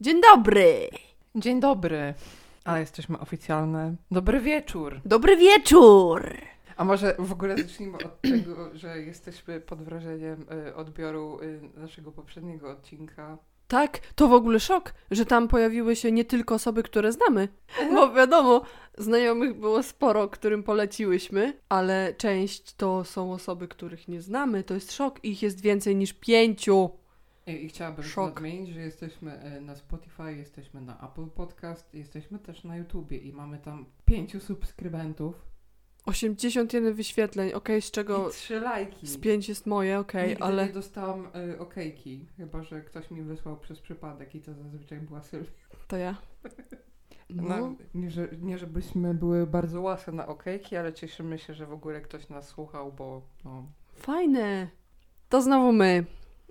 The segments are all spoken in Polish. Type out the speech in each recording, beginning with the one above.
Dzień dobry! Dzień dobry. A jesteśmy oficjalne. Dobry wieczór. Dobry wieczór! A może w ogóle zacznijmy od tego, że jesteśmy pod wrażeniem y, odbioru y, naszego poprzedniego odcinka. Tak, to w ogóle szok, że tam pojawiły się nie tylko osoby, które znamy. Bo wiadomo, znajomych było sporo, którym poleciłyśmy, ale część to są osoby, których nie znamy. To jest szok. Ich jest więcej niż pięciu. I, chciałabym Szok. nadmienić, że jesteśmy y, na Spotify, jesteśmy na Apple Podcast, jesteśmy też na YouTubie i mamy tam pięciu subskrybentów 81 wyświetleń, okej, z czego i trzy lajki. z pięć jest moje, okej, Nigdy ale nie dostałam y, okejki, chyba że ktoś mi wysłał przez przypadek i to zazwyczaj była Sylwia. to ja. No. No, nie, że, nie żebyśmy były bardzo łasne na okejki, ale cieszymy się, że w ogóle ktoś nas słuchał, bo no, fajne. To znowu my,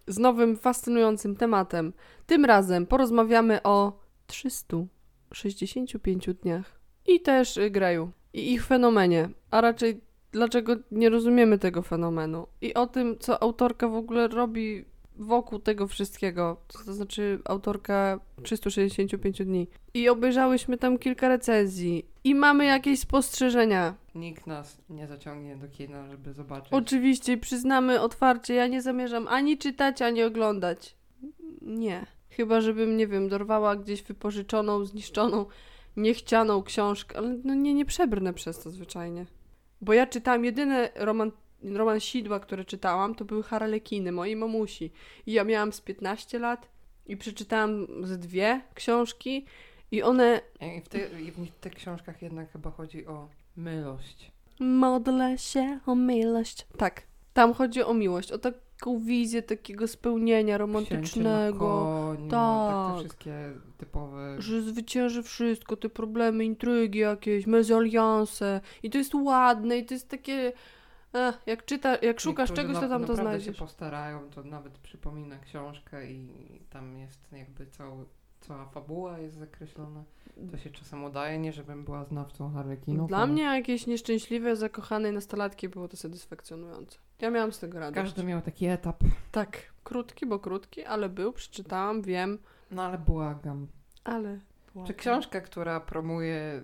z nowym, fascynującym tematem. Tym razem porozmawiamy o 365 dniach i też y, Greju i ich fenomenie, a raczej dlaczego nie rozumiemy tego fenomenu i o tym, co autorka w ogóle robi wokół tego wszystkiego, to znaczy autorka 365 dni. I obejrzałyśmy tam kilka recenzji i mamy jakieś spostrzeżenia. nikt nas nie zaciągnie do kina, żeby zobaczyć. Oczywiście, przyznamy otwarcie, ja nie zamierzam ani czytać, ani oglądać. Nie. Chyba, żebym, nie wiem, dorwała gdzieś wypożyczoną, zniszczoną, niechcianą książkę, ale no nie, nie przebrnę przez to zwyczajnie. Bo ja czytałam, jedyny roman, roman Sidła, który czytałam, to były Harlekiny, mojej mamusi. I ja miałam z 15 lat i przeczytałam z dwie książki i one I w, I w tych książkach jednak chyba chodzi o mylość. Modlę się o miłość. Tak, tam chodzi o miłość, o taką wizję takiego spełnienia romantycznego, koniu, tak. tak. te wszystkie typowe... że zwycięży wszystko, te problemy, intrygi jakieś, mezalianse i to jest ładne i to jest takie... Ech, jak czyta, jak szukasz Niektórzy czegoś, to na- tam to naprawdę znajdziesz. się postarają, to nawet przypomina książkę i tam jest jakby cały, cała fabuła jest zakreślona. To się czasem udaje, nie żebym była znawcą Harlekinów. Dla ale mnie jakieś nieszczęśliwe, zakochane nastolatki było to satysfakcjonujące. Ja miałam z tego radość. Każdy miał taki etap. Tak, krótki, bo krótki, ale był, przeczytałam, wiem, No ale błagam. ale... Czy książka, która promuje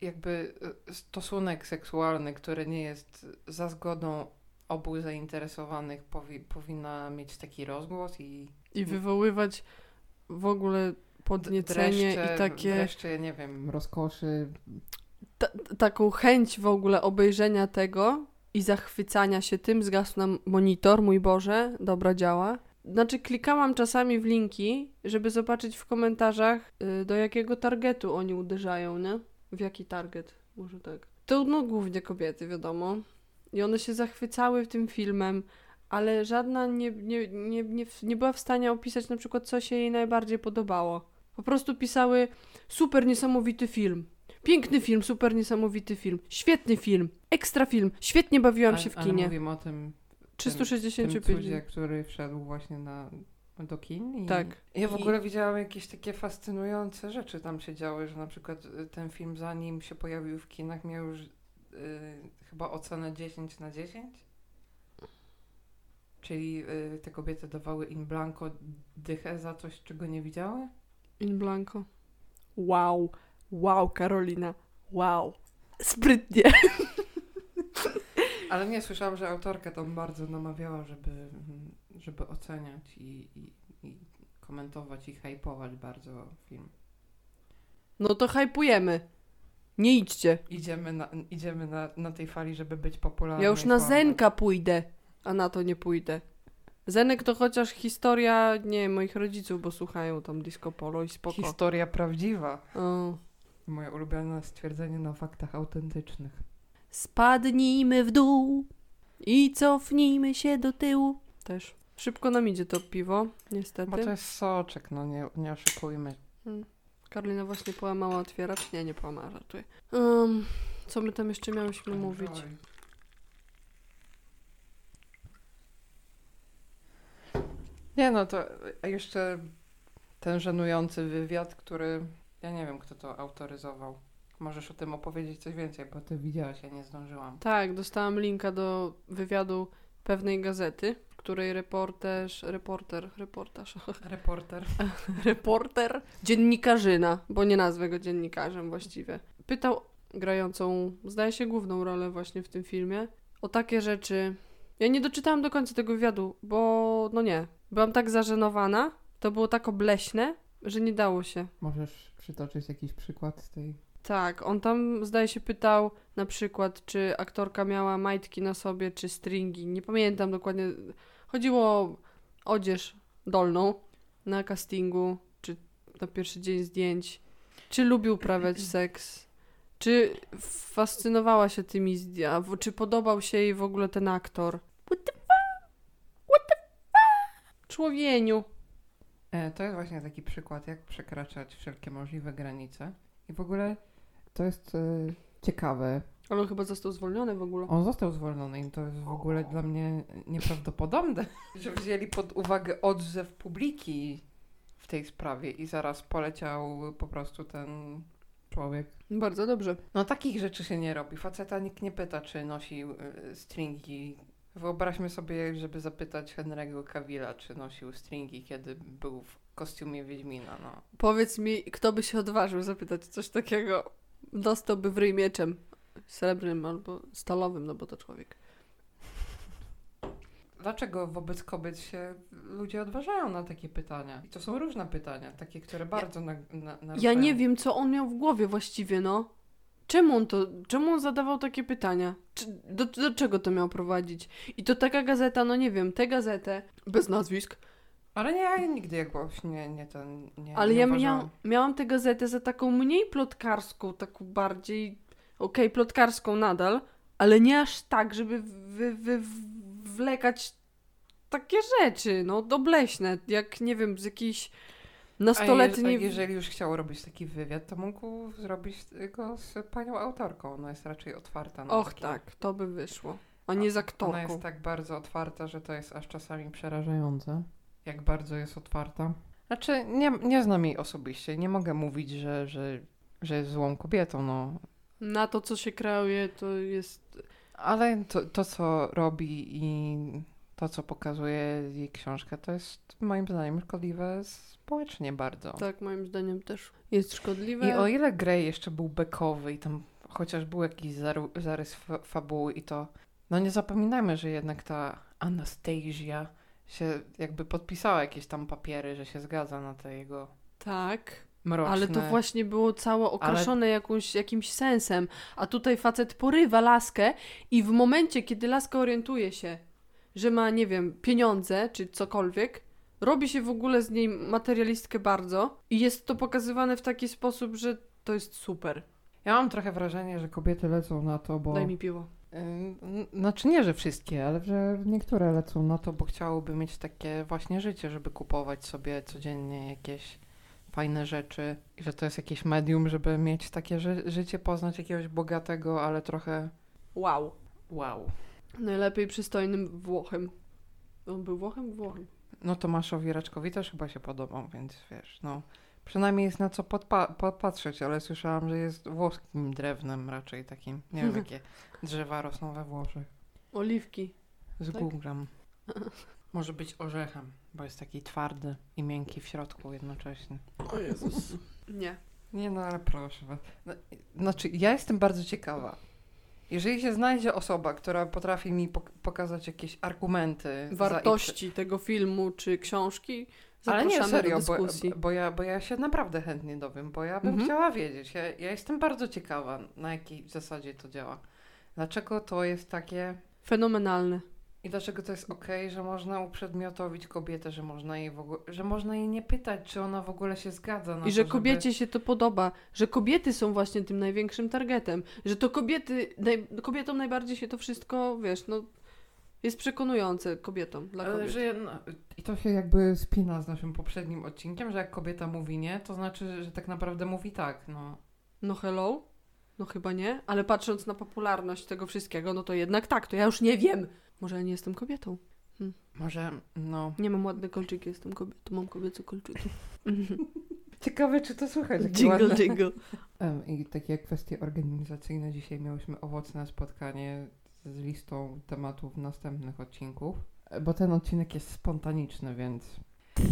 jakby e, stosunek seksualny, który nie jest za zgodą obu zainteresowanych, powi- powinna mieć taki rozgłos i I wywoływać w ogóle podniecenie dreszcze, i takie dreszcze, nie wiem, rozkoszy. ta, taką chęć w ogóle obejrzenia tego i zachwycania się tym. Zgasł nam monitor, mój Boże, dobra działa. Znaczy klikałam czasami w linki, żeby zobaczyć w komentarzach y, do jakiego targetu oni uderzają, nie? W jaki target, może tak. To no głównie kobiety, wiadomo. I one się zachwycały tym filmem, ale żadna nie, nie, nie, nie, nie była w stanie opisać na przykład, co się jej najbardziej podobało. Po prostu pisały super niesamowity film. Piękny film, super niesamowity film. Świetny film. Ekstra film. Świetnie bawiłam Ale- się w ale kinie. mówimy o tym, tym 365 cudzie, który wszedł właśnie na, do kin. I Tak. Ja w I- ogóle widziałam jakieś takie fascynujące rzeczy tam się działy, że na przykład y, ten film zanim się pojawił w kinach miał już y, chyba ocenę 10 na 10. Czyli y, te kobiety dawały in blanco dychę za coś, czego nie widziały. In blanco. Wow. Wow, Karolina. Wow. Sprytnie. Ale nie, słyszałam, że autorka tam bardzo namawiała, żeby, żeby oceniać i, i, i komentować i hypować bardzo film. No to hypujemy. Nie idźcie. Idziemy na, idziemy na, na tej fali, żeby być popularni. Ja już na Zenka pójdę, a na to nie pójdę. Zenek to chociaż historia, nie moich rodziców, bo słuchają tam disco polo i spoko. Historia prawdziwa. o. Moje ulubione stwierdzenie na faktach autentycznych. Spadnijmy w dół i cofnijmy się do tyłu. Też. Szybko nam idzie to piwo, niestety. Bo to jest soczek, no nie, nie oszukujmy. Karolina właśnie połamała otwieracz. Nie, nie połamała, żartuję. Um, co my tam jeszcze miałyśmy mówić? Nie no, to jeszcze ten żenujący wywiad, który ja nie wiem, kto to autoryzował. Możesz o tym opowiedzieć coś więcej, bo ty widziałaś, ja nie zdążyłam. Tak, dostałam linka do wywiadu pewnej gazety, której reporterz, reporter, reportaż, Reporter. reporter, dziennikarzyna, bo nie nazwę go dziennikarzem właściwie, pytał grającą, zdaje się, główną rolę właśnie w tym filmie, o takie rzeczy. Ja nie doczytałam do końca tego wywiadu, bo no nie. Byłam tak zażenowana, to było tak obleśne, że nie dało się. Możesz przytoczyć jakiś przykład z tej... Tak, on tam zdaje się pytał na przykład, czy aktorka miała majtki na sobie, czy stringi. Nie pamiętam dokładnie. Chodziło o odzież dolną na castingu, czy na pierwszy dzień zdjęć. Czy lubił uprawiać seks? Czy fascynowała się tymi zdjęciami? Czy podobał się jej w ogóle ten aktor? What the fuck? What the fuck? Człowieniu. E, to jest właśnie taki przykład, jak przekraczać wszelkie możliwe granice. I w ogóle To jest e, ciekawe. Ale on chyba został zwolniony w ogóle. on został zwolniony i to jest w ogóle dla mnie nieprawdopodobne, że wzięli pod uwagę odzew publiki w tej sprawie i zaraz poleciał po prostu ten człowiek. Bardzo dobrze. No takich rzeczy się nie robi. Faceta nikt nie pyta, czy nosił y, stringi. Wyobraźmy sobie, żeby zapytać Henry'ego Cavilla, czy nosił stringi, kiedy był w kostiumie Wiedźmina. No. Powiedz mi, kto by się odważył zapytać coś takiego? Dostałby w ryj mieczem srebrnym albo stalowym, no bo to człowiek. Dlaczego wobec kobiet się ludzie odważają na takie pytania? I to są różne pytania, takie, które bardzo na, na, Ja naruszają. nie wiem, co on miał w głowie właściwie, no. Czemu on to, czemu on zadawał takie pytania? Czy, do, do czego to miał prowadzić? I to taka gazeta, no nie wiem, tę gazetę, bez nazwisk, Ale nie, ja nigdy jakoś nie, nie ten, nie ale nie ja miał, miałam tę gazetę za taką mniej plotkarską, taką bardziej, okej, plotkarską nadal, ale nie aż tak, żeby wy, wy, wlekać takie rzeczy, no, obleśne, jak, nie wiem, z jakiejś A, nastoletniej... je, a jeżeli już chciał robić taki wywiad, to mógł zrobić go z panią autorką. Ona jest raczej otwarta na Och takie- tak, to by wyszło, a nie z Ona aktorką. jest tak bardzo otwarta, że to jest aż czasami przerażające. Jak bardzo jest otwarta. Znaczy, nie, nie znam jej osobiście. Nie mogę mówić, że, że, że jest złą kobietą, no. Na to, co się kreuje, to jest... Ale to, to, co robi i to, co pokazuje jej książka, to jest moim zdaniem szkodliwe społecznie bardzo. Tak, moim zdaniem też jest szkodliwe. I o ile Grey jeszcze był bekowy i tam chociaż był jakiś zarys fa fabuły i to, no nie zapominajmy, że jednak ta Anastasia się jakby podpisała jakieś tam papiery, że się zgadza na te jego Tak, mroczne... ale to właśnie było całe okraszone jakąś, jakimś sensem. A tutaj facet porywa laskę i w momencie, kiedy laska orientuje się, że ma, nie wiem, pieniądze czy cokolwiek, robi się w ogóle z niej materialistkę bardzo i jest to pokazywane w taki sposób, że to jest super. Ja mam trochę wrażenie, że Kobiety lecą na to, bo... Daj mi piwo. Znaczy nie, że wszystkie, ale że niektóre lecą na to, bo chciałyby mieć takie właśnie życie, żeby kupować sobie codziennie jakieś fajne rzeczy i że to jest jakieś medium, żeby mieć takie ży życie, poznać jakiegoś bogatego, ale trochę Wow. wow. Najlepiej przystojnym Włochem. On był Włochem? Włochem. No Tomaszowi Raczkowi też chyba się podobał, więc wiesz, no przynajmniej jest na co podpa- podpatrzeć, ale słyszałam, że jest włoskim drewnem raczej takim, nie wiem jakie drzewa rosną we Włoszech. Oliwki. Z Tak? Może być orzechem, bo jest taki twardy i miękki w środku jednocześnie. O Jezus. Nie. Nie no, ale proszę was. No, Znaczy, ja jestem bardzo ciekawa. Jeżeli się znajdzie osoba, która potrafi mi pok- pokazać jakieś argumenty... za Wartości tego filmu czy książki Ale nie, serio, do bo, dyskusji. bo, ja, bo ja się naprawdę chętnie dowiem, bo ja bym Mhm. chciała wiedzieć. Ja, ja jestem bardzo ciekawa, na jakiej zasadzie to działa. Dlaczego to jest takie... Fenomenalny. I dlaczego to jest okej, że można uprzedmiotowić kobietę, że można jej w ogóle, że można jej nie pytać, czy ona w ogóle się zgadza na I to, że żeby- kobiecie się to podoba, że kobiety są właśnie tym największym targetem, że to kobiety, naj, kobietom najbardziej się to wszystko, wiesz, no jest przekonujące kobietom, dla Ale kobiet. że jedna, I to się jakby spina z naszym poprzednim odcinkiem, że jak kobieta mówi nie, to znaczy, że tak naprawdę mówi tak, no. No hello? No chyba nie, ale patrząc na popularność tego wszystkiego, no to jednak tak, to ja już nie wiem. Może ja nie jestem kobietą. Może, no. Nie mam ładne kolczyki, jestem kobietą, mam kobiece kolczyki. Ciekawe, czy to słychać. jingle, ładne- jingle. I takie kwestie organizacyjne. Dzisiaj miałyśmy owocne spotkanie z listą tematów następnych odcinków. Bo ten odcinek jest spontaniczny, więc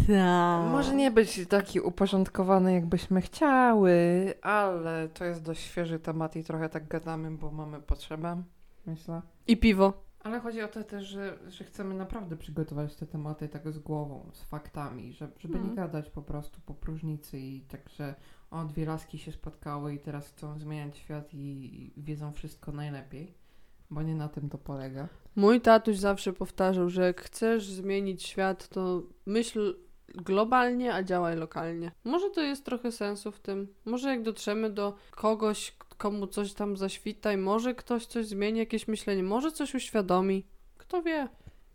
Tak. Może nie być taki uporządkowany, jakbyśmy chciały, ale to jest dość świeży temat i trochę tak gadamy, bo mamy potrzebę. myślę. I piwo. Ale chodzi o to też, że, że chcemy naprawdę przygotować te tematy tak z głową, z faktami, żeby, żeby Mhm. nie gadać po prostu po próżnicy i tak, że o, dwie laski się spotkały i teraz chcą zmieniać świat i, i wiedzą wszystko najlepiej, bo nie na tym to polega. Mój tatuś zawsze powtarzał, że jak chcesz zmienić świat, to myśl globalnie, a działaj lokalnie. Może to jest trochę sensu w tym. Może jak dotrzemy do kogoś, komu coś tam zaświta i może ktoś coś zmieni, jakieś myślenie, może coś uświadomi. Kto wie?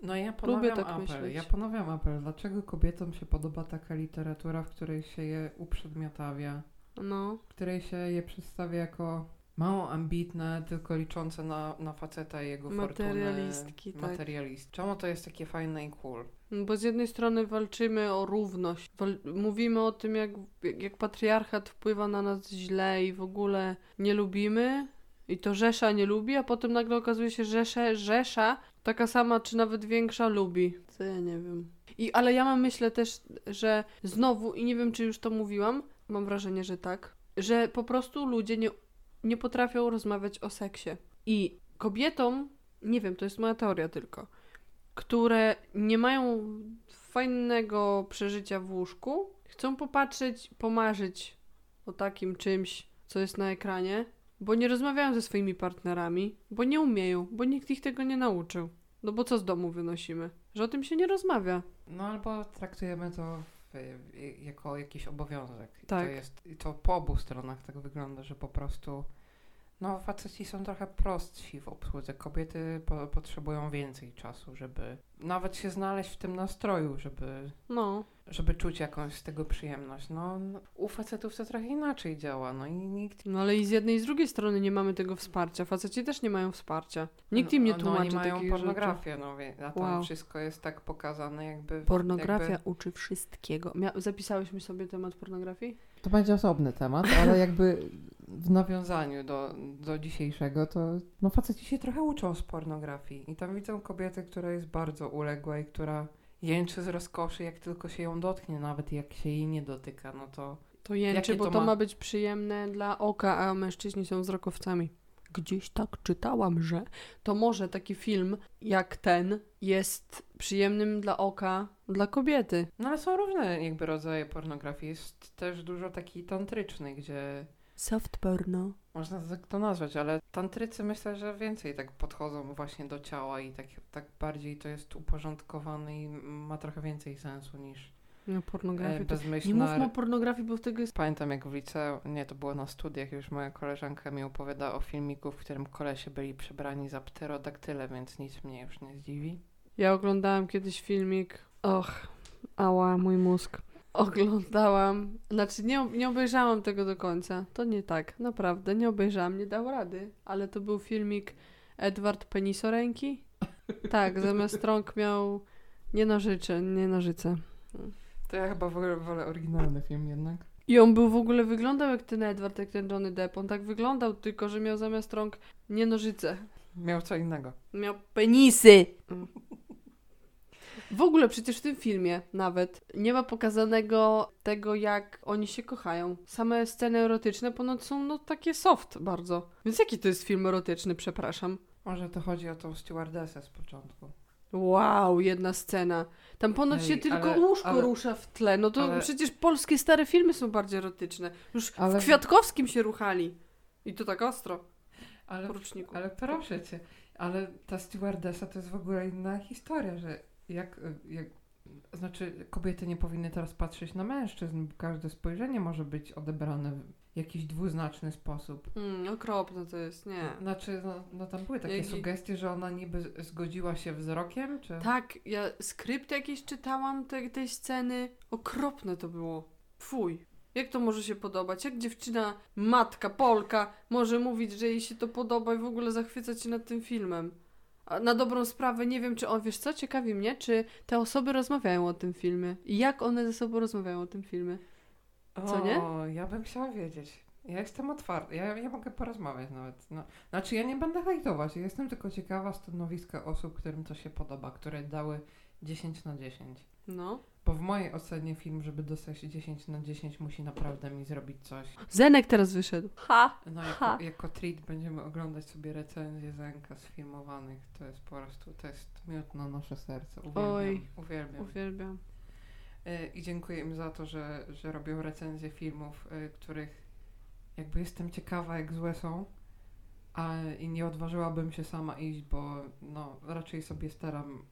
No ja ponawiam tak apel. myśleć. Ja ponawiam apel. Dlaczego kobietom się podoba taka literatura, w której się je uprzedmiotawia, No. w której się je przedstawia jako mało ambitne, tylko liczące na, na faceta i jego Materialistki, fortunę. tak. Materialist. Czemu to jest takie fajne i cool? Bo z jednej strony walczymy o równość. Wal- mówimy o tym, jak, jak patriarchat wpływa na nas źle i w ogóle nie lubimy. I to Rzesza nie lubi, a potem nagle okazuje się, że Rzesze, Rzesza, taka sama czy nawet większa, lubi. Co ja nie wiem. I, ale ja mam myślę też, że znowu, i nie wiem czy już to mówiłam, mam wrażenie, że tak, że po prostu ludzie nie, nie potrafią rozmawiać o seksie. I kobietom, nie wiem, to jest moja teoria tylko, które nie mają fajnego przeżycia w łóżku, chcą popatrzeć, pomarzyć o takim czymś, co jest na ekranie, bo nie rozmawiają ze swoimi partnerami, bo nie umieją, bo nikt ich tego nie nauczył. No bo co z domu wynosimy? Że o tym się nie rozmawia. No albo traktujemy to jako jakiś obowiązek. I Tak. To jest, I to po obu stronach tak wygląda, że po prostu no faceci są trochę prostsi w obsłudze. Kobiety po, potrzebują więcej czasu, żeby nawet się znaleźć w tym nastroju, żeby, No. żeby czuć jakąś z tego przyjemność. No, no u facetów to trochę inaczej działa, no i nikt No ale i z jednej i z drugiej strony nie mamy tego wsparcia. Faceci też nie mają wsparcia. Nikt im nie no, tłumaczy no, oni mają pornografię, no wie- a tam Wow. wszystko jest tak pokazane jakby... Pornografia Jakby, uczy wszystkiego. Mia- zapisałeś mi sobie temat pornografii? To będzie osobny temat, ale jakby w nawiązaniu do, do dzisiejszego, to no faceci się trochę uczą z pornografii i tam widzą kobietę, która jest bardzo uległa i która jęczy z rozkoszy, jak tylko się ją dotknie, nawet jak się jej nie dotyka, no to To jęczy, bo to to ma... ma- być przyjemne dla oka, a mężczyźni są wzrokowcami. Gdzieś tak czytałam, że to może taki film jak ten jest przyjemnym dla oka dla kobiety. no ale są różne jakby rodzaje pornografii. Jest też dużo takiej tantrycznej, gdzie Soft porno. można tak to nazwać, ale tantrycy myślę, że więcej tak podchodzą właśnie do ciała i tak, tak bardziej to jest uporządkowane i ma trochę więcej sensu niż No, e, pornografia. to... bezmyślna Nie mówmy o pornografii, bo tego jest... Pamiętam jak w liceum, nie to było na studiach, już moja koleżanka mi opowiada o filmiku, w którym kolesie byli przebrani za pterodaktyle, więc nic mnie już nie zdziwi. Ja oglądałam kiedyś filmik. Och, ała, mój mózg. Oglądałam. Znaczy, nie, nie obejrzałam tego do końca. To nie tak, naprawdę. Nie obejrzałam, nie dał rady. Ale to był filmik Edward Penisoręki. Tak, zamiast rąk miał nie nożycze, nie nożyce. To ja chyba wolę, wolę oryginalny film jednak. I on był w ogóle, wyglądał jak ten Edward, jak ten Johnny Depp. On tak wyglądał, tylko że miał zamiast rąk nie nożyce. Miał co innego. Miał penisy. W ogóle przecież w tym filmie nawet nie ma pokazanego tego, jak oni się kochają. Same sceny erotyczne ponoć są no takie soft bardzo. Więc jaki to jest film erotyczny, przepraszam? Może to chodzi o tą stewardessę z początku. Wow, jedna scena. Tam ponoć Ej, się tylko ale- łóżko ale- rusza w tle. No to ale- przecież polskie stare filmy są bardziej erotyczne. Już w Kwiatkowskim się ruchali. I to tak ostro. Ale, ale proszę cię, ale ta stewardessa to jest w ogóle inna historia, że jak, jak znaczy kobiety nie powinny teraz patrzeć na mężczyzn, bo każde spojrzenie może być odebrane w jakiś dwuznaczny sposób. Mm, okropne to jest, nie. Znaczy, no, no tam były takie Jak- sugestie, że ona niby zgodziła się wzrokiem, czy... Tak, ja skrypt jakieś czytałam te, tej sceny. Okropne to było. Fuj. Jak to może się podobać? Jak dziewczyna, matka, Polka może mówić, że jej się to podoba i w ogóle zachwycać się nad tym filmem? Na dobrą sprawę nie wiem, czy on, wiesz co, ciekawi mnie, czy te osoby rozmawiają o tym filmie. I jak one ze sobą rozmawiają o tym filmie. co nie? O, ja bym chciała wiedzieć. Ja jestem otwarty, ja, ja mogę porozmawiać nawet. No, znaczy ja nie będę hejtować, ja jestem tylko ciekawa stanowiska osób, którym to się podoba, które dały 10 na 10. No. Bo w mojej ocenie film, żeby dostać 10 na 10 musi naprawdę mi zrobić coś. Zenek teraz wyszedł. Ha! No Ha. jako, jako treat będziemy oglądać sobie recenzje Zenka sfilmowanych. To jest po prostu, to jest miód na nasze serce. Uwielbiam. Oj. Uwielbiam. Uwielbiam. Y, I dziękuję im za to, że, że robią recenzje filmów, y, których jakby jestem ciekawa, jak złe są. A, I nie odważyłabym się sama iść, bo no, raczej sobie staram,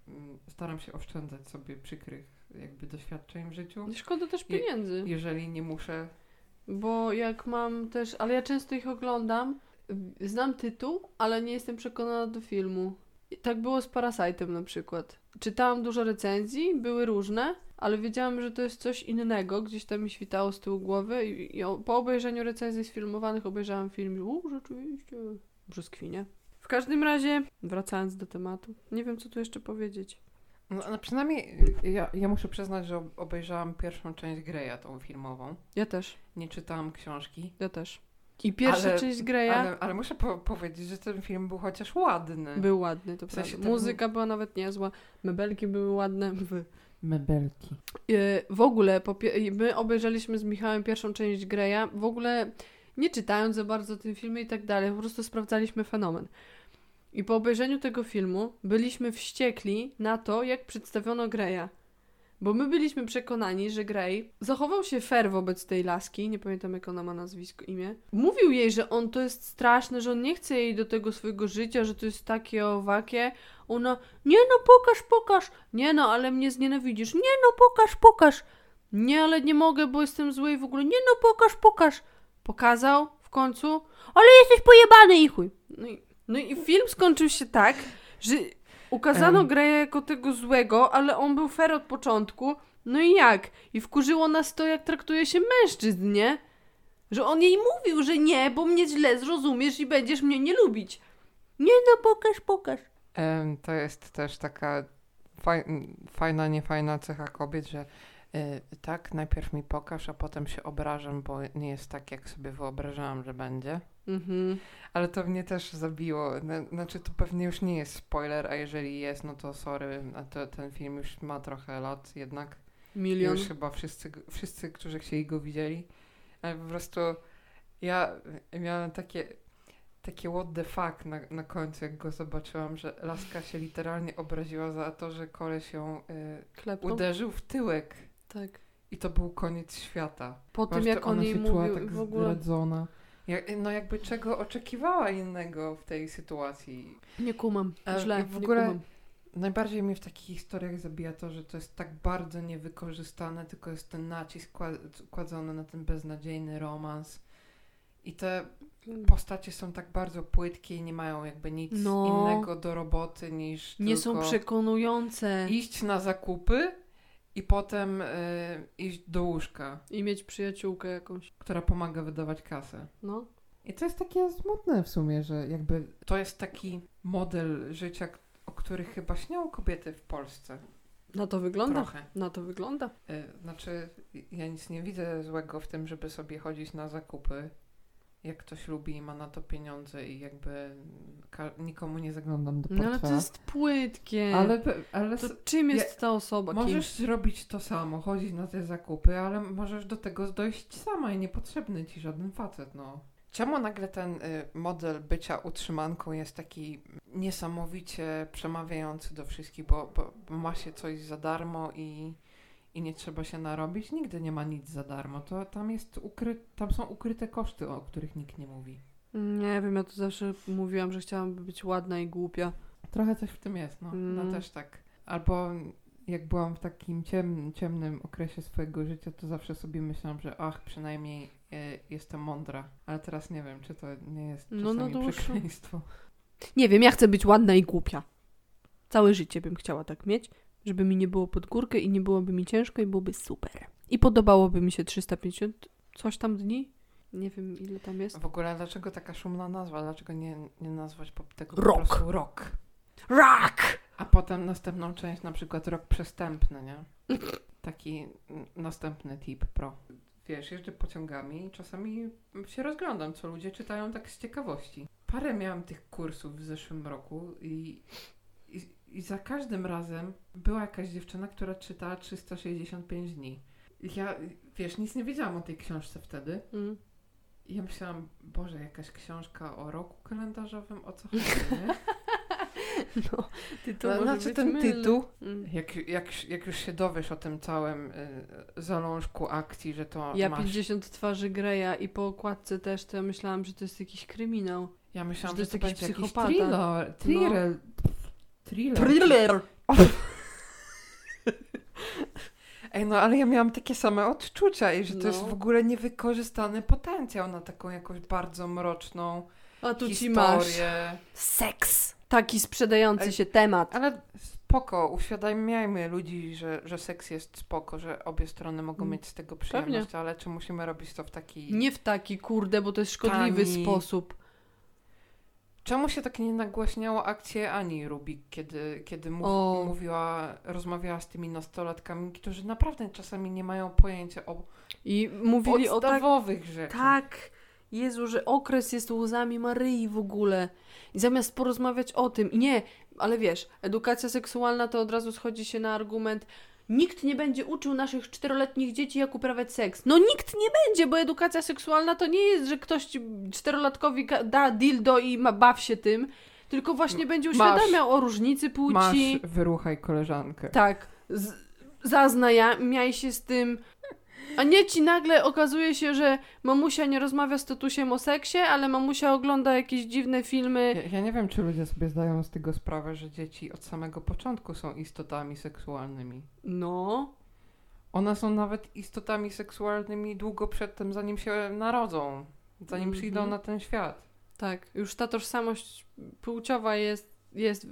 staram się oszczędzać sobie przykrych jakby doświadczeń w życiu. Szkoda też Je- pieniędzy. Jeżeli nie muszę, Bo jak mam też, ale ja często ich oglądam, znam tytuł, ale nie jestem przekonana do filmu. I Tak było z Parasite'em na przykład. Czytałam dużo recenzji, były różne, ale wiedziałam, że to jest coś innego, gdzieś tam mi świtało z tyłu głowy i, i po obejrzeniu recenzji sfilmowanych obejrzałam film i u, rzeczywiście, brzoskwinie. W każdym razie, wracając do tematu, nie wiem co tu jeszcze powiedzieć. No, no przynajmniej ja, ja muszę przyznać, że ob- obejrzałam pierwszą część Greya, tą filmową. Ja też, Nie czytałam książki. ja też. I pierwsza Ale- część Greya Ale, ale muszę po- powiedzieć, że ten film był chociaż ładny. był ładny, to W sensie prawda. tak- Muzyka była nawet niezła, mebelki były ładne. W, Mebelki. E, w ogóle, my obejrzeliśmy z Michałem pierwszą część Greya, w ogóle nie czytając za bardzo tym filmie i tak dalej, po prostu sprawdzaliśmy fenomen. I po obejrzeniu tego filmu byliśmy wściekli na to, jak przedstawiono Greya. Bo my byliśmy przekonani, że Grey zachował się fair wobec tej laski, nie pamiętam jak ona ma nazwisko, imię. Mówił jej, że on to jest straszne, że on nie chce jej do tego swojego życia, że to jest takie owakie. Ona, nie no pokaż, pokaż. Nie no, ale mnie znienawidzisz. Nie no, pokaż, pokaż. Nie, ale nie mogę, bo jestem zły i w ogóle. Nie no, pokaż, pokaż. Pokazał w końcu. Ale jesteś pojebany i chuj. No i, no i film skończył się tak, że ukazano. Greya jako tego złego, ale on był fair od początku. No i jak? I wkurzyło nas to, jak traktuje się mężczyzn, nie? Że on jej mówił, że nie, bo mnie źle zrozumiesz i będziesz mnie nie lubić. Nie no, pokaż, pokaż. Em, to jest też taka faj, fajna, niefajna cecha kobiet, że y, tak, najpierw mi pokaż, a potem się obrażam, bo nie jest tak, jak sobie wyobrażałam, że będzie. Mhm. Ale to mnie też zabiło. Na- Znaczy, to pewnie już nie jest spoiler, a jeżeli jest, no to sorry, a to, ten film już ma trochę lat jednak. Milion. Już chyba wszyscy, wszyscy, którzy chcieli go widzieli. Ale po prostu ja miałem takie, takie what the fuck na, na końcu, jak go zobaczyłam, że laska się literalnie obraziła za to, że koleś ją y, uderzył w tyłek. Tak. I to był koniec świata. Po tym, jak on jej się czuła mówił tak w ogóle... zdradzona. No jakby czego oczekiwała innego w tej sytuacji. Nie kumam. E, Źle, i w nie ogóle- kumam. Najbardziej mnie w takich historiach zabija to, że to jest tak bardzo niewykorzystane, tylko jest ten nacisk kła- kładzony na ten beznadziejny romans. I te postacie są tak bardzo płytkie i nie mają jakby nic No. innego do roboty niż Nie są przekonujące. iść na zakupy i potem y, iść do łóżka, I mieć przyjaciółkę jakąś. która pomaga wydawać kasę. No. I to jest takie smutne w sumie, że jakby to jest taki model życia, o których chyba śnią kobiety w Polsce. Na to wygląda. Trochę. Na to wygląda. Y, Znaczy, ja nic nie widzę złego w tym, żeby sobie chodzić na zakupy, jak ktoś lubi i ma na to pieniądze i jakby nikomu nie zaglądam do No portfela. ale to jest płytkie. Ale, ale To czym ja- jest ta osoba? Kim? możesz zrobić to samo, chodzić na te zakupy, ale możesz do tego dojść sama i niepotrzebny ci żaden facet, no. Czemu nagle ten y, model bycia utrzymanką jest taki niesamowicie przemawiający do wszystkich, bo, bo ma się coś za darmo i, i nie trzeba się narobić? Nigdy nie ma nic za darmo. To tam jest ukry, tam są ukryte koszty, o których nikt nie mówi. Nie wiem, ja to zawsze mówiłam, że chciałam być ładna i głupia. Trochę coś w tym jest, no. Mm. No też tak. Albo jak byłam w takim ciem, ciemnym okresie swojego życia, to zawsze sobie myślałam, że ach, przynajmniej e, jestem mądra. Ale teraz nie wiem, czy to nie jest No, no czasami dłuższą- przekleństwo. Nie wiem, ja chcę być ładna i głupia. Całe życie bym chciała tak mieć, żeby mi nie było pod górkę i nie byłoby mi ciężko i byłoby super. I podobałoby mi się 350 coś tam dni. Nie wiem, ile tam jest. W ogóle dlaczego taka szumna nazwa? Dlaczego nie, nie nazwać tego Rok. po prostu rok? Rock! A potem następną część, na przykład rok przestępny, nie? Taki następny tip pro. wiesz, jeżdżę pociągami i czasami się rozglądam, co ludzie czytają tak z ciekawości. Parę miałam tych kursów w zeszłym roku i, i za każdym razem była jakaś dziewczyna, która czytała 365 dni. Ja, wiesz, nic nie wiedziałam o tej książce wtedy. Mm. I ja myślałam, Boże, jakaś książka o roku kalendarzowym, o co chodzi, nie? No, tytuł No, może znaczy ten mylny. tytuł, Mm. jak, jak, jak już się dowiesz o tym całym y, zalążku akcji, że to Ja masz... 50 twarzy Greya i po okładce też, to ja myślałam, że to jest jakiś kryminał. Ja myślałam, że że to to, jest jakiś psychopata. No. thriller. Thriller. Thriller. Thriller! Ej, no ale ja miałam takie same odczucia i że to No. jest w ogóle niewykorzystany potencjał na taką jakąś bardzo mroczną A tu ci masz. historię. Seks! Taki sprzedający Ej, się temat. Ale spoko, uświadamiajmy ludzi, że, że seks jest spoko, że obie strony mogą Mm. mieć z tego przyjemność, ale czy musimy robić to w taki... Nie w taki, kurde, bo to jest szkodliwy Tani. sposób. Czemu się tak nie nagłaśniało akcję Ani Rubik, kiedy, kiedy mów, O. mówiła, rozmawiała z tymi nastolatkami, którzy naprawdę czasami nie mają pojęcia o I mówili o tak... podstawowych rzeczach. Tak! Jezu, że okres jest łzami Maryi w ogóle. I zamiast porozmawiać o tym, nie, ale wiesz, edukacja seksualna to od razu schodzi się na argument nikt nie będzie uczył naszych czteroletnich dzieci, jak uprawiać seks. No nikt nie będzie, bo edukacja seksualna to nie jest, że ktoś czterolatkowi da dildo i ma, baw się tym, tylko właśnie będzie Masz. uświadamiał o różnicy płci. Masz wyruchaj koleżankę. Tak, z, zaznajamiaj się z tym. A nie ci nagle okazuje się, że mamusia nie rozmawia z tatusiem o seksie, ale mamusia ogląda jakieś dziwne filmy. Ja, ja nie wiem, czy ludzie sobie zdają z tego sprawę, że dzieci od samego początku są istotami seksualnymi. No, One są nawet istotami seksualnymi długo przedtem, zanim się narodzą, zanim Mhm. przyjdą na ten świat. tak, już ta tożsamość płciowa jest, jest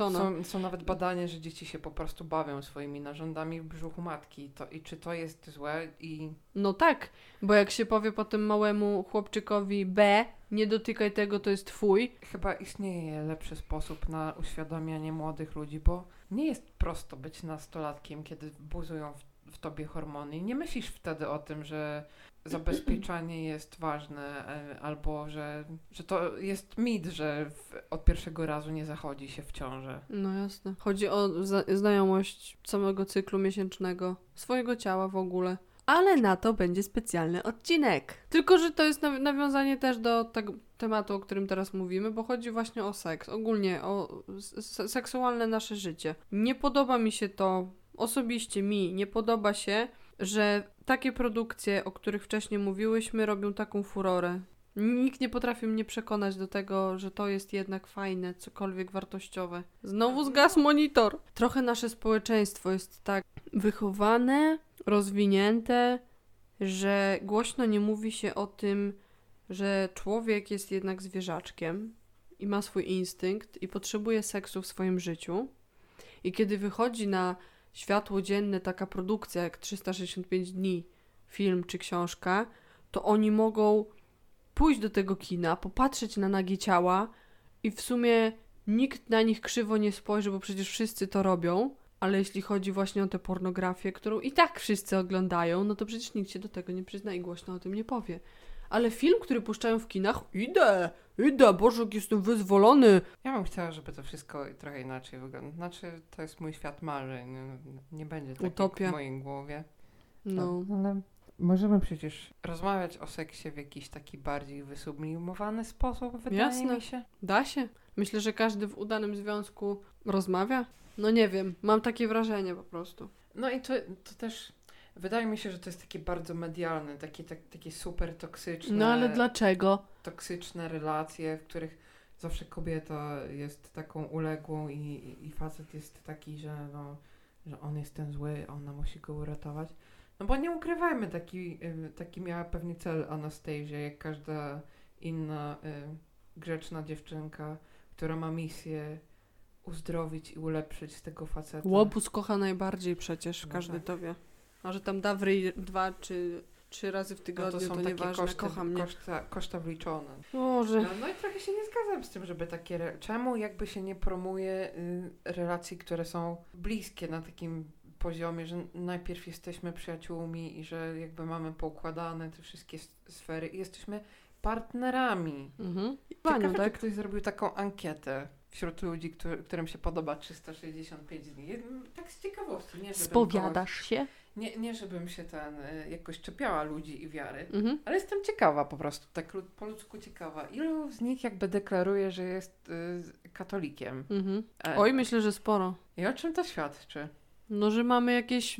Ym, wykształcona. Są, są nawet badania, że dzieci się po prostu bawią swoimi narządami w brzuchu matki. To, I czy to jest złe? I No tak, bo jak się powie potem małemu chłopczykowi B, nie dotykaj tego, to jest twój. chyba istnieje lepszy sposób na uświadamianie młodych ludzi, bo nie jest prosto być nastolatkiem, kiedy buzują w, w tobie hormony. I nie myślisz wtedy o tym, że zabezpieczanie jest ważne, e, albo że, że to jest mit, że w, od pierwszego razu nie zachodzi się w ciążę. No jasne. Chodzi o znajomość samego cyklu miesięcznego, swojego ciała w ogóle. Ale na to będzie specjalny odcinek. Tylko, że to jest naw- nawiązanie też do tego tematu, o którym teraz mówimy, bo chodzi właśnie o seks, ogólnie o seksualne nasze życie. Nie podoba mi się to, osobiście mi nie podoba się, że takie produkcje, o których wcześniej mówiłyśmy, robią taką furorę. Nikt nie potrafi mnie przekonać do tego, że to jest jednak fajne, cokolwiek wartościowe. Znowu zgasł monitor. Trochę nasze społeczeństwo jest tak wychowane, rozwinięte, że głośno nie mówi się o tym, że człowiek jest jednak zwierzaczkiem i ma swój instynkt i potrzebuje seksu w swoim życiu. I kiedy wychodzi na światło dzienne taka produkcja jak 365 dni, film czy książka, to oni mogą pójść do tego kina, popatrzeć na nagie ciała i w sumie nikt na nich krzywo nie spojrzy, bo przecież wszyscy to robią. Ale jeśli chodzi właśnie o tę pornografię, którą i tak wszyscy oglądają, no to przecież nikt się do tego nie przyzna i głośno o tym nie powie. Ale film, który puszczają w kinach, idę, idę, Boże, jak jestem wyzwolony. Ja bym chciała, żeby to wszystko trochę inaczej wyglądało. Znaczy, to jest mój świat marzeń. Nie będzie tak Utopia. jak w mojej głowie. No, Tak, ale możemy przecież rozmawiać o seksie w jakiś taki bardziej wysublimowany sposób, wydaje Jasne. mi się. da się. Myślę, że każdy w udanym związku rozmawia. No nie wiem, mam takie wrażenie po prostu. No i to, to też wydaje mi się, że to jest takie bardzo medialne, takie, tak, takie super toksyczne, No ale dlaczego? toksyczne relacje, w których zawsze kobieta jest taką uległą i, i facet jest taki, że, no, że on jest ten zły, ona musi go uratować. No bo nie ukrywajmy, taki, y, taki miała pewnie cel Anastasia, jak każda inna y, grzeczna dziewczynka, która ma misję uzdrowić i ulepszyć tego faceta. Łobuz kocha najbardziej przecież, No każdy tak. to wie. A że tam da w ryj dwa czy trzy razy w no tygodniu, to to, są takie nieważne, koszty, kocha mnie. koszta, koszta wliczone. Boże. No, no i trochę się nie zgadzam z tym, żeby takie. Czemu jakby się nie promuje y, relacji, które są bliskie na takim poziomie, że najpierw jesteśmy przyjaciółmi i że jakby mamy poukładane te wszystkie sfery i jesteśmy partnerami. Mhm. Ciekawe, Panią, tak? ktoś zrobił taką ankietę wśród ludzi, który, którym się podoba 365 dni. Tak z ciekawości. Nie, Spowiadasz kogoś, się? Nie, nie, żebym się ten y, jakoś czepiała ludzi i wiary, mhm. ale jestem ciekawa po prostu, tak po ludzku ciekawa. Ilu z nich jakby deklaruje, że jest y, katolikiem? Mhm. E, Oj, myślę, że sporo. I o czym to świadczy? No, że mamy jakieś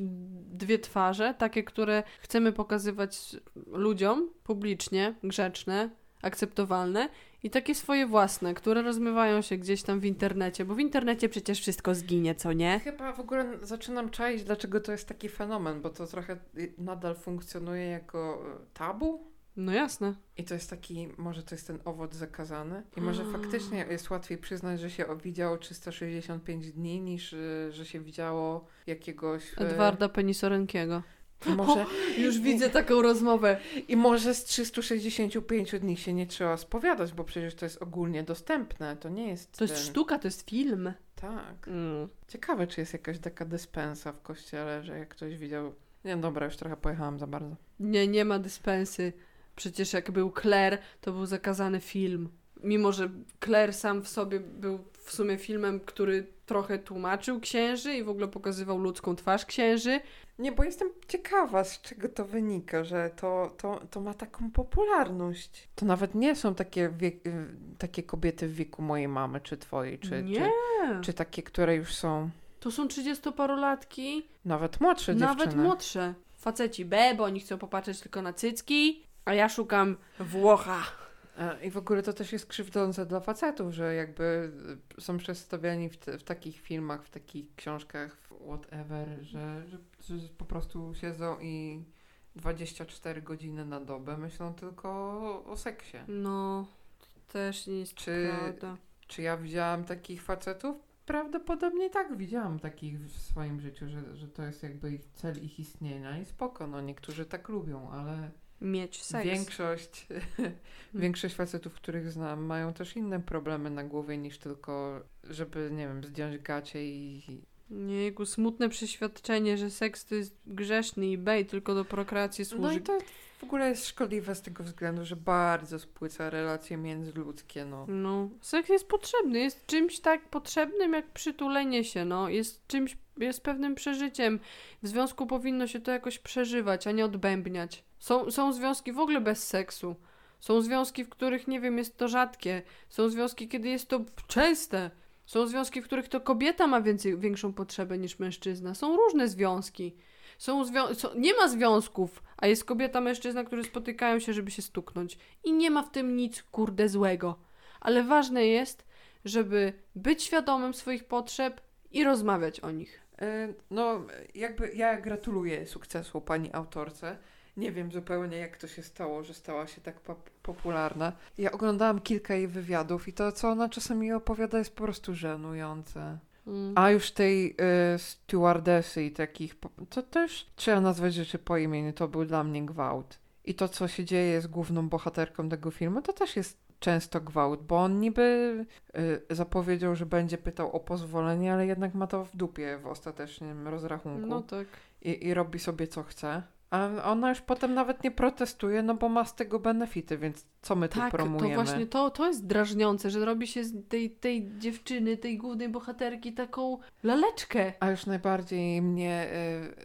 dwie twarze, takie, które chcemy pokazywać ludziom publicznie, grzeczne, akceptowalne i takie swoje własne, które rozmywają się gdzieś tam w internecie, bo w internecie przecież wszystko zginie, co nie? Chyba w ogóle zaczynam czaić, dlaczego to jest taki fenomen, bo to trochę nadal funkcjonuje jako e, tabu. No jasne. I to jest taki, może to jest ten owoc zakazany. I może faktycznie jest łatwiej przyznać, że się widziało 365 dni, niż e, że się widziało jakiegoś... Edwarda Penisorenkiego. Może, już widzę taką rozmowę. I może z 365 dni się nie trzeba spowiadać, bo przecież to jest ogólnie dostępne. To nie jest. To jest ten... sztuka, to jest film. Tak. Mm. Ciekawe, czy jest jakaś taka dyspensa w kościele, że jak ktoś widział. Nie, dobra, już trochę pojechałam za bardzo. Nie, nie ma dyspensy. Przecież jak był Claire, to był zakazany film. Mimo, że Claire sam w sobie był w sumie filmem, który trochę tłumaczył księży i w ogóle pokazywał ludzką twarz księży, nie, bo jestem ciekawa, z czego to wynika, że to, to, to ma taką popularność. To nawet nie są takie, wiek, y, takie kobiety w wieku mojej mamy, czy twojej, czy, nie. czy, czy takie, które już są. To są trzydziestoparolatki. Nawet młodsze dziewczyny. Nawet młodsze. Faceci B, bo oni chcą popatrzeć tylko na cycki, a ja szukam Włocha. I w ogóle to też jest krzywdzące dla facetów, że jakby są przedstawiani w, te, w takich filmach, w takich książkach, whatever, że, że, że po prostu siedzą i 24 godziny na dobę myślą tylko o, seksie. No, to też nie jest czy, prawda. Czy ja widziałam takich facetów? Prawdopodobnie tak, widziałam takich w swoim życiu, że, że to jest jakby ich cel ich istnienia i spoko, no niektórzy tak lubią, ale mieć seks. Większość, hmm. większość facetów, których znam, mają też inne problemy na głowie niż tylko, żeby, nie wiem, zdjąć gacie i... Nie, jego smutne przeświadczenie, że seks to jest grzeszny i bej, tylko do prokreacji służy. No i to w ogóle jest szkodliwe z tego względu, że bardzo spłyca relacje międzyludzkie, no. No, seks jest potrzebny, jest czymś tak potrzebnym jak przytulenie się, no. Jest czymś, jest pewnym przeżyciem. W związku powinno się to jakoś przeżywać, a nie odbębniać. Są, są związki w ogóle bez seksu. Są związki, w których, nie wiem, jest to rzadkie. Są związki, kiedy jest to częste. Są związki, w których to kobieta ma więcej, większą potrzebę niż mężczyzna. Są różne związki. Są zwią są, nie ma związków, a jest kobieta, mężczyzna, którzy spotykają się, żeby się stuknąć. I nie ma w tym nic, kurde, złego. Ale ważne jest, żeby być świadomym swoich potrzeb i rozmawiać o nich. E, no, jakby ja gratuluję sukcesu pani autorce. Nie wiem zupełnie, jak to się stało, że stała się tak po popularna. Ja oglądałam kilka jej wywiadów i to, co ona czasami opowiada, jest po prostu żenujące. Mm. A już tej y, stewardessy i takich, to też trzeba nazwać rzeczy po imieniu, to był dla mnie gwałt. I to, co się dzieje z główną bohaterką tego filmu, to też jest często gwałt, bo on niby y, zapowiedział, że będzie pytał o pozwolenie, ale jednak ma to w dupie w ostatecznym rozrachunku. No tak. I, i robi sobie co chce. A ona już potem nawet nie protestuje, no bo ma z tego benefity, więc co my tak, tu promujemy? to właśnie to, to jest drażniące, że robi się z tej, tej dziewczyny, tej głównej bohaterki taką laleczkę. A już najbardziej mnie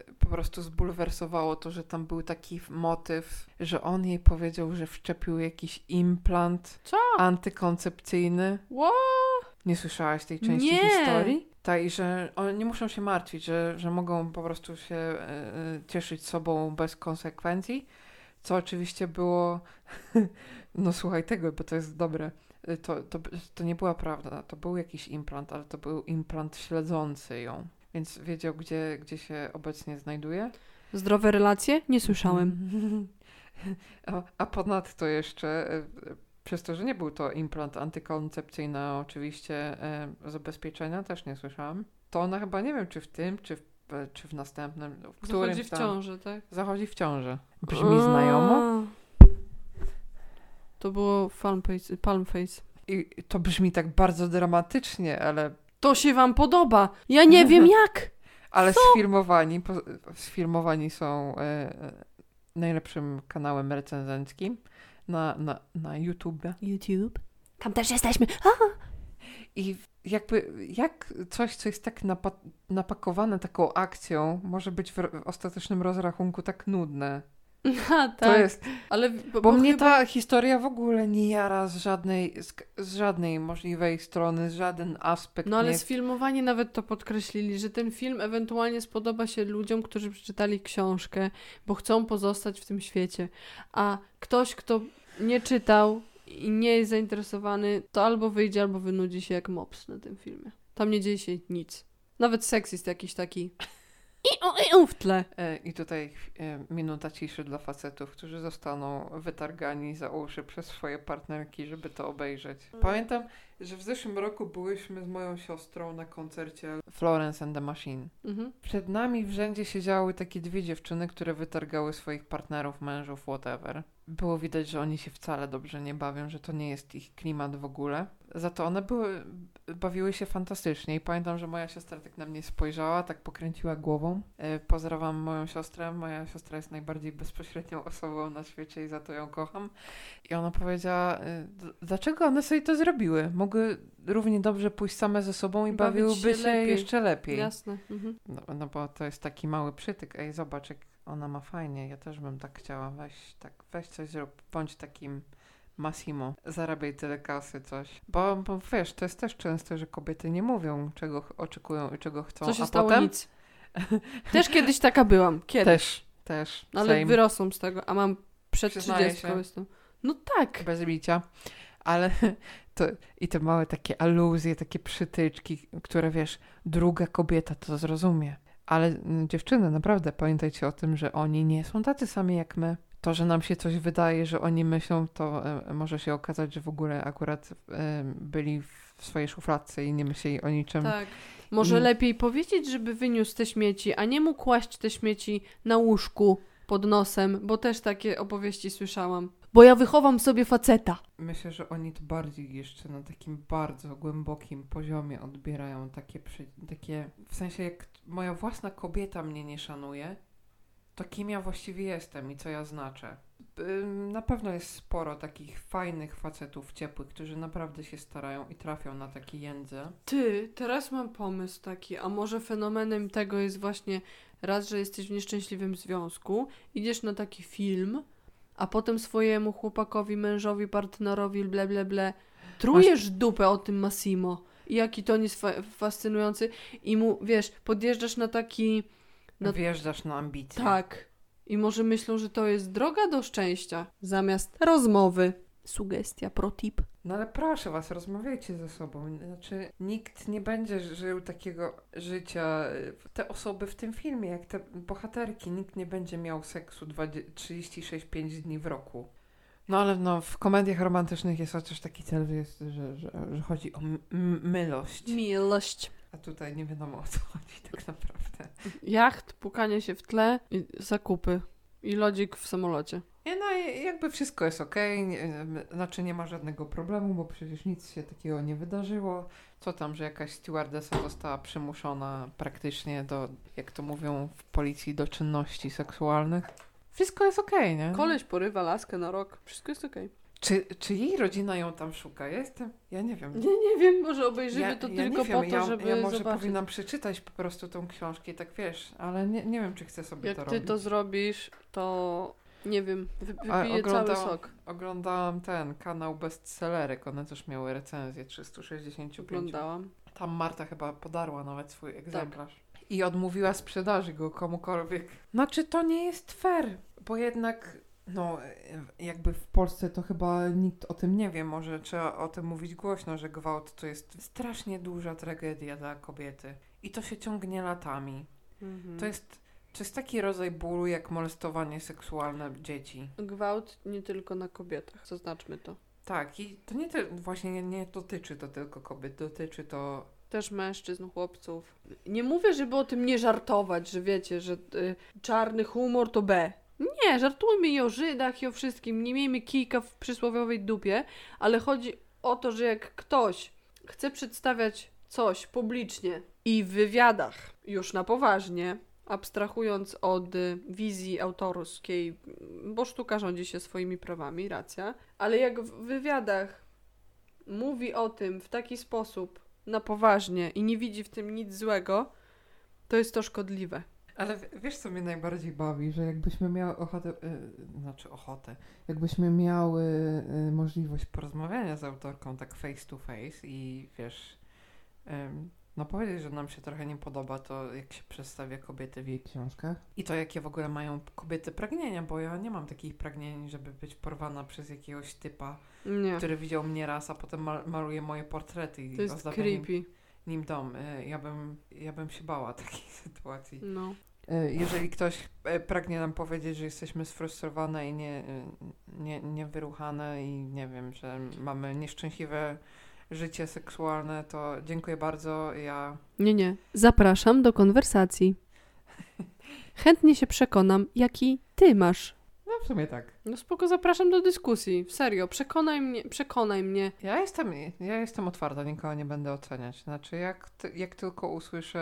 y, po prostu zbulwersowało to, że tam był taki motyw, że on jej powiedział, że wszczepił jakiś implant co? antykoncepcyjny. What? Nie słyszałaś tej części nie. historii? Tak, i że oni nie muszą się martwić, że, że mogą po prostu się y, cieszyć sobą bez konsekwencji, co oczywiście było, no słuchaj tego, bo to jest dobre, e, to, to, to nie była prawda, to był jakiś implant, ale to był implant śledzący ją, więc wiedział, gdzie, gdzie się obecnie znajduje. Zdrowe relacje? Nie słyszałem. a, a ponadto jeszcze przez to, że nie był to implant antykoncepcyjny, oczywiście e, zabezpieczenia też nie słyszałam. To ona chyba nie wiem, czy w tym, czy w, czy w następnym. W zachodzi w ciąży, tak? Zachodzi w ciąży. Brzmi znajomo. To było palm face, palm face. I to brzmi tak bardzo dramatycznie, ale. To się wam podoba. Ja nie wiem jak. Ale sfilmowani, po, sfilmowani są e, e, najlepszym kanałem recenzenckim na, na, na YouTube. YouTube. Tam też jesteśmy. I jakby jak coś, co jest tak napa napakowane taką akcją, może być w ostatecznym rozrachunku tak nudne. A, tak. To jest, ale bo, bo, mnie chyba... ta historia w ogóle nie jara z żadnej, z, z, żadnej możliwej strony, z żaden aspekt. No ale nie... sfilmowanie nawet to podkreślili, że ten film ewentualnie spodoba się ludziom, którzy przeczytali książkę, bo chcą pozostać w tym świecie. A ktoś, kto nie czytał i nie jest zainteresowany, to albo wyjdzie, albo wynudzi się jak mops na tym filmie. Tam nie dzieje się nic. Nawet seks jest jakiś taki i, u, i w tle. E, I tutaj e, minuta ciszy dla facetów, którzy zostaną wytargani za uszy przez swoje partnerki, żeby to obejrzeć. Mm. Pamiętam, że w zeszłym roku byłyśmy z moją siostrą na koncercie Florence and the Machine. Mhm. Przed nami w rzędzie siedziały takie dwie dziewczyny, które wytargały swoich partnerów, mężów, whatever. Było widać, że oni się wcale dobrze nie bawią, że to nie jest ich klimat w ogóle. Za to one były, bawiły się fantastycznie i pamiętam, że moja siostra tak na mnie spojrzała, tak pokręciła głową. E, pozdrawiam moją siostrę. Moja siostra jest najbardziej bezpośrednią osobą na świecie i za to ją kocham. I ona powiedziała, e, dlaczego one sobie to zrobiły? Mogły równie dobrze pójść same ze sobą i Bawić bawiłyby się, się lepiej. jeszcze lepiej. Jasne. Mhm. No, no bo to jest taki mały przytyk. Ej, zobacz, jak ona ma fajnie. Ja też bym tak chciała. Weź, tak, weź coś zrób. Bądź takim Massimo, zarabiaj tyle kasy, coś. Bo, bo wiesz, to jest też często, że kobiety nie mówią, czego oczekują i czego chcą. Co się a stało? Potem... Nic. Też kiedyś taka byłam. Kiedyś. Też, też. No, ale wyrosłam z tego, a mam przed 30 jestem. No tak. Bez bicia. Ale to, i te małe takie aluzje, takie przytyczki, które wiesz, druga kobieta to zrozumie. Ale mm, dziewczyny, naprawdę pamiętajcie o tym, że oni nie są tacy sami jak my to, że nam się coś wydaje, że oni myślą, to e, może się okazać, że w ogóle akurat e, byli w swojej szufladce i nie myśleli o niczym. Tak. Może I... lepiej powiedzieć, żeby wyniósł te śmieci, a nie mu kłaść te śmieci na łóżku pod nosem, bo też takie opowieści słyszałam. Bo ja wychowam sobie faceta. Myślę, że oni to bardziej jeszcze na takim bardzo głębokim poziomie odbierają takie, takie w sensie jak moja własna kobieta mnie nie szanuje, to kim ja właściwie jestem i co ja znaczę. Na pewno jest sporo takich fajnych facetów ciepłych, którzy naprawdę się starają i trafią na takie jędze. Ty, teraz mam pomysł taki, a może fenomenem tego jest właśnie raz, że jesteś w nieszczęśliwym związku, idziesz na taki film, a potem swojemu chłopakowi, mężowi, partnerowi, ble, ble, ble, trujesz Masz... dupę o tym Massimo. I jaki to on jest fa fascynujący. I mu, wiesz, podjeżdżasz na taki no, Wjeżdżasz na ambicje. Tak. I może myślą, że to jest droga do szczęścia zamiast rozmowy. Sugestia, protip. No ale proszę was, rozmawiajcie ze sobą. Znaczy, nikt nie będzie żył takiego życia. Te osoby w tym filmie, jak te bohaterki, nikt nie będzie miał seksu 36-5 dni w roku. No ale no, w komediach romantycznych jest chociaż taki cel, że, że, że, że chodzi o mylość. Miłość. A tutaj nie wiadomo o co chodzi tak naprawdę. Jacht, pukanie się w tle, i zakupy i lodzik w samolocie. Nie, no jakby wszystko jest ok, znaczy nie ma żadnego problemu, bo przecież nic się takiego nie wydarzyło. Co tam, że jakaś stewardessa została przymuszona praktycznie do, jak to mówią w policji, do czynności seksualnych. Wszystko jest ok, nie? Koleś porywa laskę na rok, wszystko jest ok. Czy, czy jej rodzina ją tam szuka? Ja jestem, ja nie wiem. Nie, nie wiem, może obejrzymy ja, to ja tylko po to, ja, żeby Ja może zobaczyć. powinnam przeczytać po prostu tą książkę i tak wiesz, ale nie, nie wiem, czy chcę sobie Jak to robić. Jak ty to zrobisz, to nie wiem, wy, wypiję cały sok. Oglądałam ten kanał bestsellerek, one też miały recenzję 365. Oglądałam. Tam Marta chyba podarła nawet swój egzemplarz. Tak. I odmówiła sprzedaży go komukolwiek. Znaczy to nie jest fair, bo jednak no, jakby w Polsce to chyba nikt o tym nie wie. Może trzeba o tym mówić głośno, że gwałt to jest strasznie duża tragedia dla kobiety. I to się ciągnie latami. Mhm. To, jest, to jest taki rodzaj bólu jak molestowanie seksualne dzieci. Gwałt nie tylko na kobietach, zaznaczmy to. Tak, i to nie te, właśnie nie, nie dotyczy to tylko kobiet, dotyczy to też mężczyzn, chłopców. Nie mówię, żeby o tym nie żartować, że wiecie, że y, czarny humor to B. Nie, żartujmy i o Żydach i o wszystkim. Nie miejmy kijka w przysłowiowej dupie, ale chodzi o to, że jak ktoś chce przedstawiać coś publicznie I w wywiadach, już na poważnie, abstrahując od wizji autorskiej, bo sztuka rządzi się swoimi prawami, racja, ale jak w wywiadach mówi o tym w taki sposób na poważnie i nie widzi w tym nic złego, to jest to szkodliwe. Ale wiesz, co mnie najbardziej bawi, że jakbyśmy miały ochotę, yy, znaczy ochotę, jakbyśmy miały yy, możliwość porozmawiania z autorką tak face to face i wiesz, yy, no powiedzieć, że nam się trochę nie podoba to, jak się przedstawia kobiety w jej książkach i to, jakie w ogóle mają kobiety pragnienia, bo ja nie mam takich pragnień, żeby być porwana przez jakiegoś typa, Nie, który widział mnie raz, a potem mal maluje moje portrety i to jest creepy. nim dom. Y, Ja bym, ja bym się bała takiej sytuacji. No. E, Jeżeli ktoś e, pragnie nam powiedzieć, że jesteśmy sfrustrowane i nie, e, nie, niewyruchane i nie wiem, że mamy nieszczęśliwe życie seksualne, to dziękuję bardzo. Ja Nie, nie. Zapraszam do konwersacji. Chętnie się przekonam, jaki ty masz. No w sumie tak. No spoko, zapraszam do dyskusji. Serio, przekonaj mnie, przekonaj mnie. Ja jestem, ja jestem otwarta, nikogo nie będę oceniać. Znaczy, jak, jak tylko usłyszę,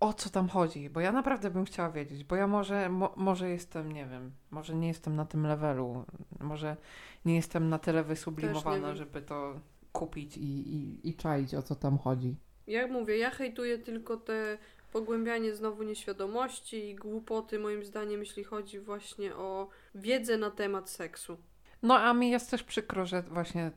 o co tam chodzi, bo ja naprawdę bym chciała wiedzieć, bo ja może, mo, może jestem, nie wiem, może nie jestem na tym levelu, może nie jestem na tyle wysublimowana, żeby to kupić i, i, i czaić, o co tam chodzi. Jak mówię, ja hejtuję tylko te pogłębianie znowu nieświadomości i głupoty, moim zdaniem, jeśli chodzi właśnie o wiedzę na temat seksu. No a mi jest też przykro, że właśnie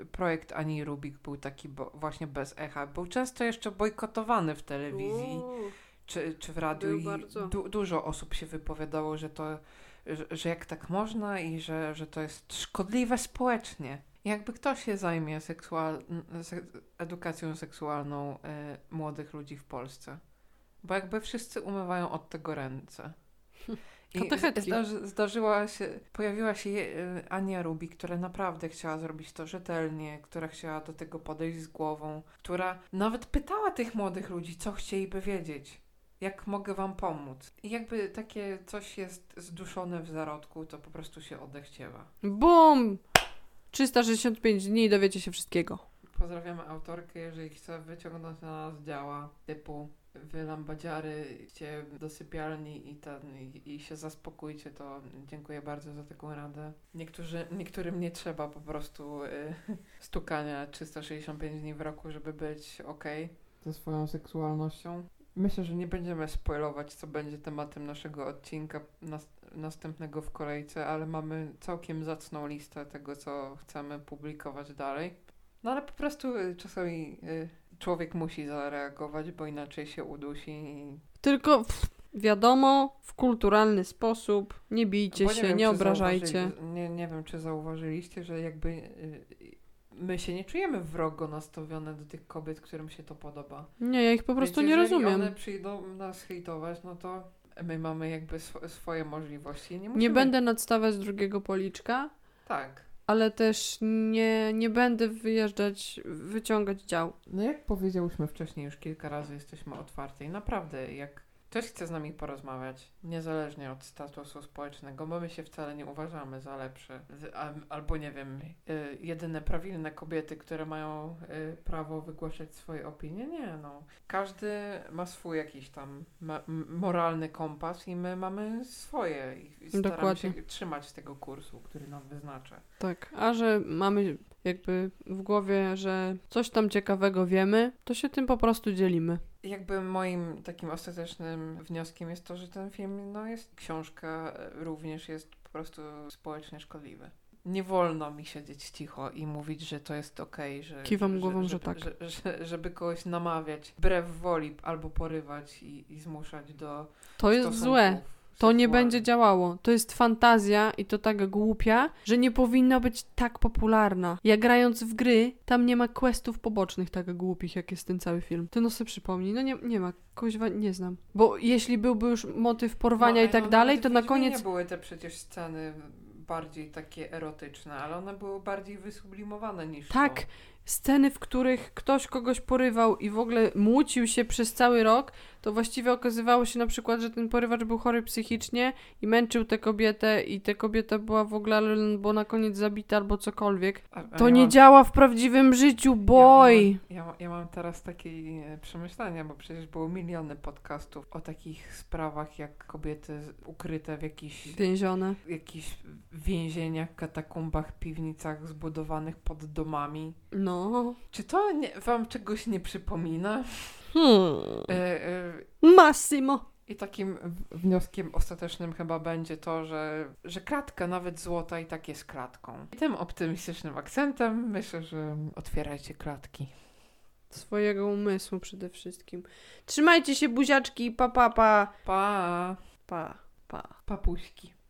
y, projekt Ani Rubik był taki bo, właśnie bez echa. Był często jeszcze bojkotowany w telewizji. Uuu, czy, czy w radiu i du- dużo osób się wypowiadało, że to, że, że jak tak można i że, że to jest szkodliwe społecznie. Jakby kto się zajmie seksual- se- edukacją seksualną e, młodych ludzi w Polsce? Bo jakby wszyscy umywają od tego ręce. I zdarzy, zdarzyła się, pojawiła się e, Ania Rubi, która naprawdę chciała zrobić to rzetelnie, która chciała do tego podejść z głową, która nawet pytała tych młodych ludzi, co chcieliby wiedzieć. Jak mogę wam pomóc? I jakby takie coś jest zduszone w zarodku, to po prostu się odechciewa. Bum! 365 dni i dowiecie się wszystkiego. Pozdrawiamy autorkę, jeżeli chce wyciągnąć na nas działa typu wy lambadziary, idźcie do sypialni i, ten, i, i się zaspokójcie, to dziękuję bardzo za taką radę. Niektórzy, niektórym nie trzeba po prostu y, stukania 365 dni w roku, żeby być ok ze swoją seksualnością. Myślę, że nie będziemy spoilować, co będzie tematem naszego odcinka nas, następnego w kolejce, ale mamy całkiem zacną listę tego, co chcemy publikować dalej. No ale po prostu y, czasami y, człowiek musi zareagować, bo inaczej się udusi. Tylko wiadomo, w kulturalny sposób, nie bijcie Bo się, wiem, nie obrażajcie. Nie, nie wiem, czy zauważyliście, że jakby y, my się nie czujemy wrogo nastawione do tych kobiet, którym się to podoba. Nie, ja ich po prostu Więc nie rozumiem. one przyjdą nas hejtować, no to my mamy jakby sw- swoje możliwości. Nie, Nie musimy... będę nadstawiać drugiego policzka, Tak. Ale też nie, nie będę wyjeżdżać, wyciągać dział. No jak powiedziałyśmy wcześniej już kilka razy, jesteśmy otwarte i naprawdę jak ktoś chce z nami porozmawiać, niezależnie od statusu społecznego, bo my się wcale nie uważamy za lepsze, albo nie wiem, y, jedyne prawilne kobiety, które mają y, prawo wygłaszać swoje opinie, nie no. Każdy ma swój jakiś tam moralny kompas i my mamy swoje i, i staramy Dokładnie. się trzymać tego kursu, który nam wyznacza. Tak, a że mamy jakby w głowie, że coś tam ciekawego wiemy, to się tym po prostu dzielimy. Jakby moim takim ostatecznym wnioskiem jest to, że ten film, no jest książka, e, również jest po prostu społecznie szkodliwy. Nie wolno mi siedzieć cicho i mówić, że to jest okej, że... Kiwam głową, że żeby, tak. Że, że, żeby kogoś namawiać wbrew woli albo porywać i, i zmuszać do To jest stosunków złe. To nie będzie działało. To jest fantazja i to tak głupia, że nie powinna być tak popularna. Ja grając w gry, tam nie ma questów pobocznych tak głupich, jak jest ten cały film. Ty no sobie przypomnij, no nie, nie ma. Koźwa nie znam. Bo jeśli byłby już motyw porwania No, i tak no, dalej, nawet to na koniec... były te przecież sceny bardziej takie erotyczne, ale one były bardziej wysublimowane niż Tak, to. Sceny, w których ktoś kogoś porywał i w ogóle mucił się przez cały rok, to właściwie okazywało się na przykład, że ten porywacz był chory psychicznie i męczył tę kobietę i ta kobieta była w ogóle albo na koniec zabita albo cokolwiek. A- a To ja nie mam- działa w prawdziwym życiu, boy! Ja, ja, ja, mam teraz takie e, przemyślenia, bo przecież było miliony podcastów o takich sprawach, jak kobiety ukryte w jakichś, Więzione. jakichś więzieniach, katakumbach, piwnicach zbudowanych pod domami. No. Czy to nie, wam czegoś nie przypomina? Hmm. E, e, Massimo. I takim wnioskiem ostatecznym chyba będzie to, że, że kratka, nawet złota, i tak jest kratką. I tym optymistycznym akcentem myślę, że otwierajcie klatki. Swojego umysłu przede wszystkim. Trzymajcie się buziaczki, pa pa pa. Pa! Pa, pa. Papuśki.